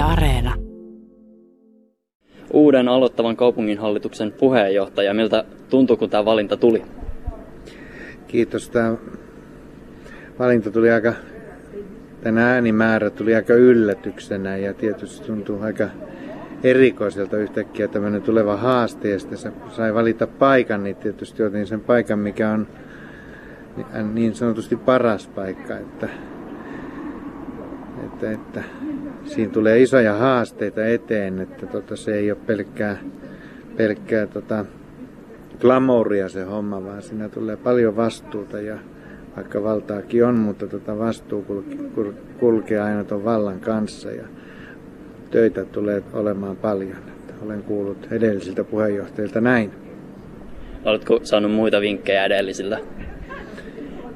Yle Areena. Uuden aloittavan kaupunginhallituksen puheenjohtaja, miltä tuntuu, kun tämä valinta tuli? Kiitos. Tämä valinta tuli aika, tämä äänimäärä tuli aika yllätyksenä ja tietysti tuntuu aika erikoiselta yhtäkkiä tämmöinen tuleva haaste ja sitten sai valita paikan, niin tietysti otin sen paikan, mikä on niin sanotusti paras paikka, että, että, että siinä tulee isoja haasteita eteen, että tota, se ei ole pelkkää, pelkkää tota, glamouria se homma, vaan siinä tulee paljon vastuuta ja vaikka valtaakin on, mutta tota vastuu kulkee aina tuon vallan kanssa ja töitä tulee olemaan paljon. Että olen kuullut edellisiltä puheenjohtajilta näin. Oletko saanut muita vinkkejä edellisillä?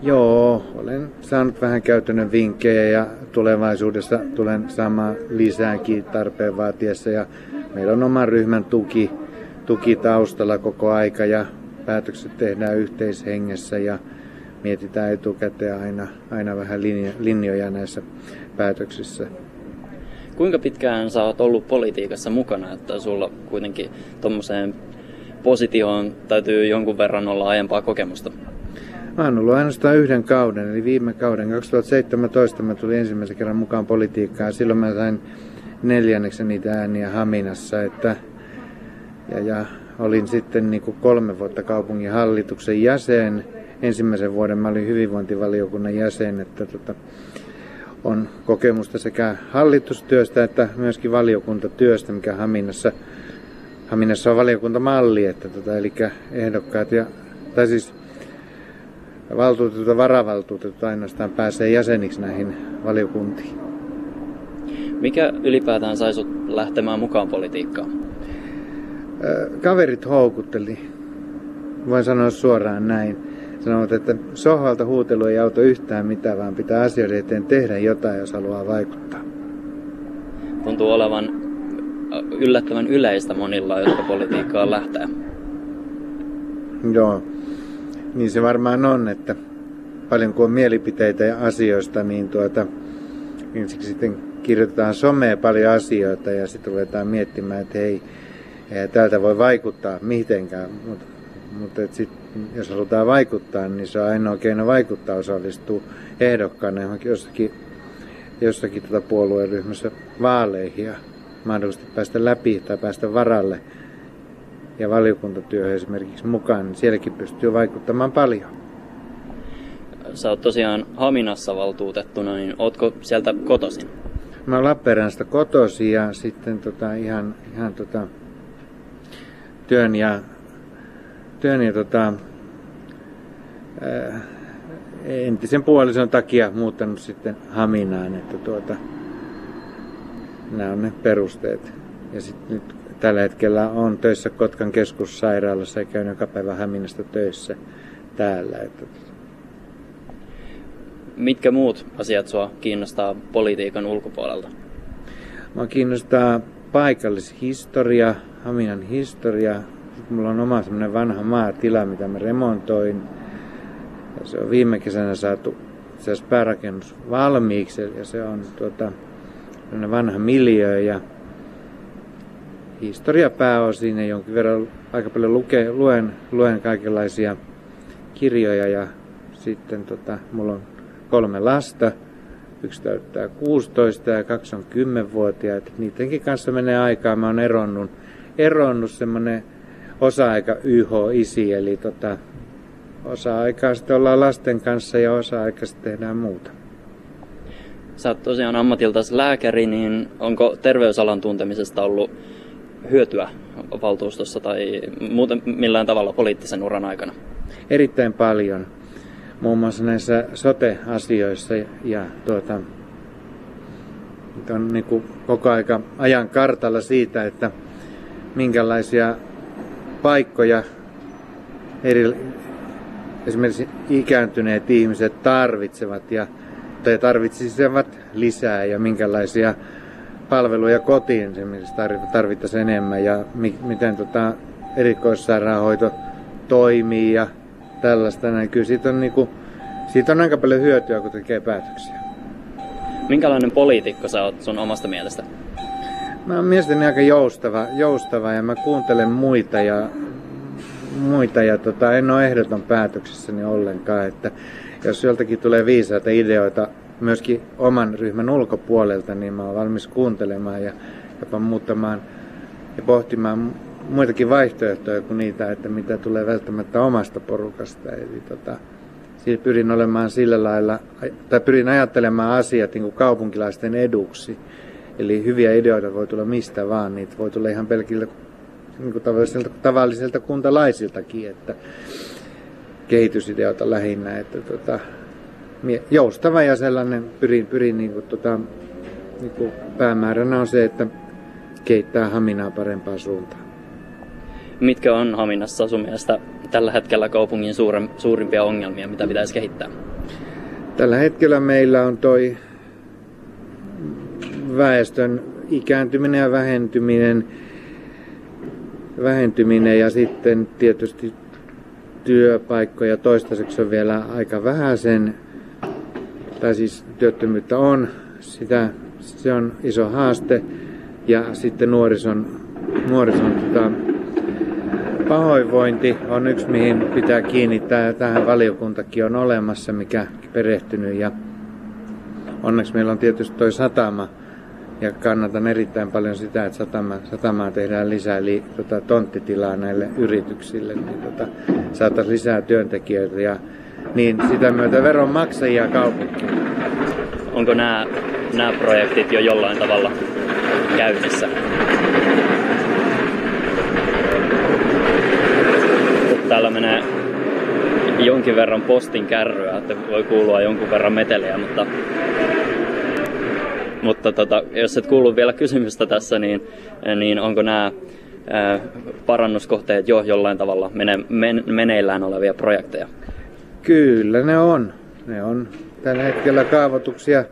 Joo, olen saanut vähän käytännön vinkkejä ja tulevaisuudessa tulen saamaan lisääkin tarpeen vaatiessa. Ja meillä on oman ryhmän tuki, tuki taustalla koko aika ja päätökset tehdään yhteishengessä ja mietitään etukäteen aina, aina vähän linjo, linjoja näissä päätöksissä. Kuinka pitkään sä oot ollut politiikassa mukana, että sulla kuitenkin tuommoiseen positioon täytyy jonkun verran olla aiempaa kokemusta? Mä oon ollut ainoastaan yhden kauden, eli viime kauden 2017 mä tulin ensimmäisen kerran mukaan politiikkaan. Silloin mä sain neljänneksen niitä ääniä Haminassa, että, ja, ja olin sitten niin kuin kolme vuotta kaupungin hallituksen jäsen. Ensimmäisen vuoden mä olin hyvinvointivaliokunnan jäsen, että tota, on kokemusta sekä hallitustyöstä että myöskin valiokuntatyöstä, mikä Haminassa, Haminassa on valiokuntamalli, että tota, eli ehdokkaat ja, tai siis valtuutetut ja varavaltuutetut ainoastaan pääsee jäseniksi näihin valiokuntiin. Mikä ylipäätään sai sut lähtemään mukaan politiikkaan? Kaverit houkutteli. Voin sanoa suoraan näin. Sanovat, että sohvalta huutelu ei auta yhtään mitään, vaan pitää asioiden eteen tehdä jotain, jos haluaa vaikuttaa. Tuntuu olevan yllättävän yleistä monilla, jotka politiikkaan lähtee. Joo, niin se varmaan on, että paljon kun on mielipiteitä ja asioista, niin tuota, niin sitten kirjoitetaan someen paljon asioita ja sitten ruvetaan miettimään, että hei, tältä voi vaikuttaa mitenkään, mutta, mutta sit, jos halutaan vaikuttaa, niin se on ainoa keino vaikuttaa osallistuu ehdokkaana johonkin jossakin, jossakin tuota puolueryhmässä vaaleihin ja mahdollisesti päästä läpi tai päästä varalle ja valiokuntatyöhön esimerkiksi mukaan, niin sielläkin pystyy vaikuttamaan paljon. Sä oot tosiaan Haminassa valtuutettuna, niin ootko sieltä kotoisin? Mä oon Lappeenrannasta kotoisin ja sitten tota ihan, ihan tota työn ja, työn ja tota, ää, entisen puolison takia muuttanut sitten Haminaan, että tuota, nämä on ne perusteet. Ja sitten nyt tällä hetkellä on töissä Kotkan keskussairaalassa ja käyn joka päivä Häminästä töissä täällä. Että... Mitkä muut asiat sua kiinnostaa politiikan ulkopuolelta? Mua kiinnostaa paikallishistoria, Haminan historia. Mulla on oma semmoinen vanha maatila, mitä mä remontoin. Ja se on viime kesänä saatu se päärakennus valmiiksi ja se on tuota, vanha miljö ja historia pääosin ja jonkin verran aika paljon luke, luen, luen kaikenlaisia kirjoja ja sitten tota, mulla on kolme lasta. Yksi täyttää 16 ja kaksi on 10-vuotiaat. Niidenkin kanssa menee aikaa. Mä oon eronnut, eronnut semmonen osa-aika YH-isi, eli tota, osa-aikaa sitten ollaan lasten kanssa ja osa-aikaa sitten tehdään muuta. Sä oot tosiaan ammatiltasi lääkäri, niin onko terveysalan tuntemisesta ollut hyötyä valtuustossa tai muuten millään tavalla poliittisen uran aikana? Erittäin paljon. Muun muassa näissä sote-asioissa ja tuota, on niin kuin koko aika ajan kartalla siitä, että minkälaisia paikkoja eri, esimerkiksi ikääntyneet ihmiset tarvitsevat ja tai tarvitsisivat lisää ja minkälaisia palveluja kotiin esimerkiksi tarvittaisiin enemmän ja mi- miten tota erikoissairaanhoito toimii ja tällaista näin. Kyllä siitä on, niinku, siitä on aika paljon hyötyä, kun tekee päätöksiä. Minkälainen poliitikko sä oot sun omasta mielestä? Mä oon mielestäni aika joustava, joustava ja mä kuuntelen muita ja, muita ja tota, en ole ehdoton päätöksessäni ollenkaan. Että jos joltakin tulee viisaita ideoita myöskin oman ryhmän ulkopuolelta, niin mä oon valmis kuuntelemaan ja jopa muuttamaan ja pohtimaan muitakin vaihtoehtoja kuin niitä, että mitä tulee välttämättä omasta porukasta. Eli tota, pyrin olemaan sillä lailla, tai pyrin ajattelemaan asiat niin kuin kaupunkilaisten eduksi. Eli hyviä ideoita voi tulla mistä vaan, niitä voi tulla ihan pelkiltä niin kuin tavallisilta, tavallisilta kuntalaisiltakin, että kehitysideoita lähinnä, että tota, joustava ja sellainen pyrin, pyrin niin kuin, tota, niin kuin päämääränä on se, että keittää Haminaa parempaan suuntaan. Mitkä on Haminassa sun mielestä tällä hetkellä kaupungin suurem, suurimpia ongelmia, mitä pitäisi kehittää? Tällä hetkellä meillä on toi väestön ikääntyminen ja vähentyminen, vähentyminen ja sitten tietysti työpaikkoja toistaiseksi on vielä aika vähän sen, tai siis työttömyyttä on, sitä, se on iso haaste ja sitten nuorison, nuorison tota, pahoinvointi on yksi, mihin pitää kiinnittää. Tähän valiokuntakin on olemassa, mikä perehtynyt. Ja onneksi meillä on tietysti toi satama. Ja kannatan erittäin paljon sitä, että satama, satamaan tehdään lisää eli tota, tonttitilaa näille yrityksille. Niin tota, saataisiin lisää työntekijöitä ja niin sitä myötä veronmaksajia kaupunkiin. Onko nämä, nämä projektit jo jollain tavalla käynnissä? Täällä menee jonkin verran postin kärryä, että voi kuulua jonkun verran meteliä, mutta, mutta tota, jos et kuulu vielä kysymystä tässä, niin, niin onko nämä ää, parannuskohteet jo jollain tavalla mene, men, meneillään olevia projekteja? Kyllä ne on. Ne on tällä hetkellä kaavoituksia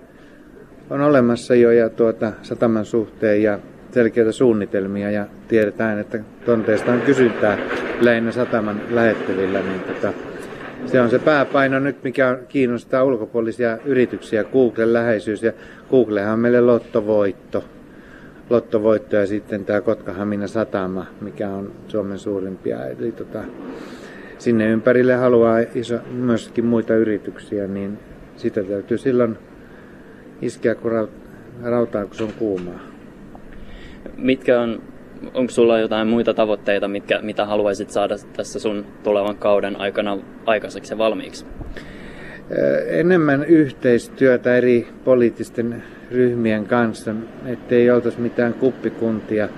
on olemassa jo ja tuota, sataman suhteen ja selkeitä suunnitelmia ja tiedetään, että tonteista on kysyntää lähinnä sataman lähettävillä, niin tota, se on se pääpaino nyt, mikä kiinnostaa ulkopuolisia yrityksiä, Googlen läheisyys ja Googlehan on meille lottovoitto. Lottovoitto ja sitten tämä Kotkahamina satama, mikä on Suomen suurimpia. Eli tota, sinne ympärille haluaa iso, myöskin muita yrityksiä, niin sitä täytyy silloin iskeä kun rautaa, kun se on kuumaa. Mitkä on, onko sulla jotain muita tavoitteita, mitkä, mitä haluaisit saada tässä sun tulevan kauden aikana aikaiseksi ja valmiiksi? Enemmän yhteistyötä eri poliittisten ryhmien kanssa, ettei oltaisi mitään kuppikuntia,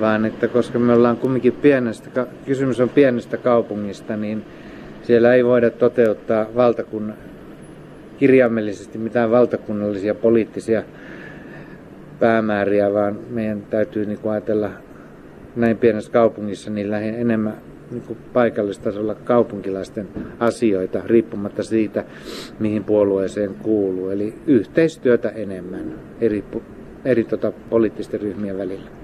vaan että koska me ollaan kumminkin pienestä, kysymys on pienestä kaupungista, niin siellä ei voida toteuttaa valtakunnan kirjaimellisesti mitään valtakunnallisia poliittisia päämääriä, vaan meidän täytyy niin kuin ajatella näin pienessä kaupungissa niin lähin enemmän niin kuin paikallistasolla kaupunkilaisten asioita, riippumatta siitä, mihin puolueeseen kuuluu. Eli yhteistyötä enemmän eri, eri tota, poliittisten ryhmien välillä.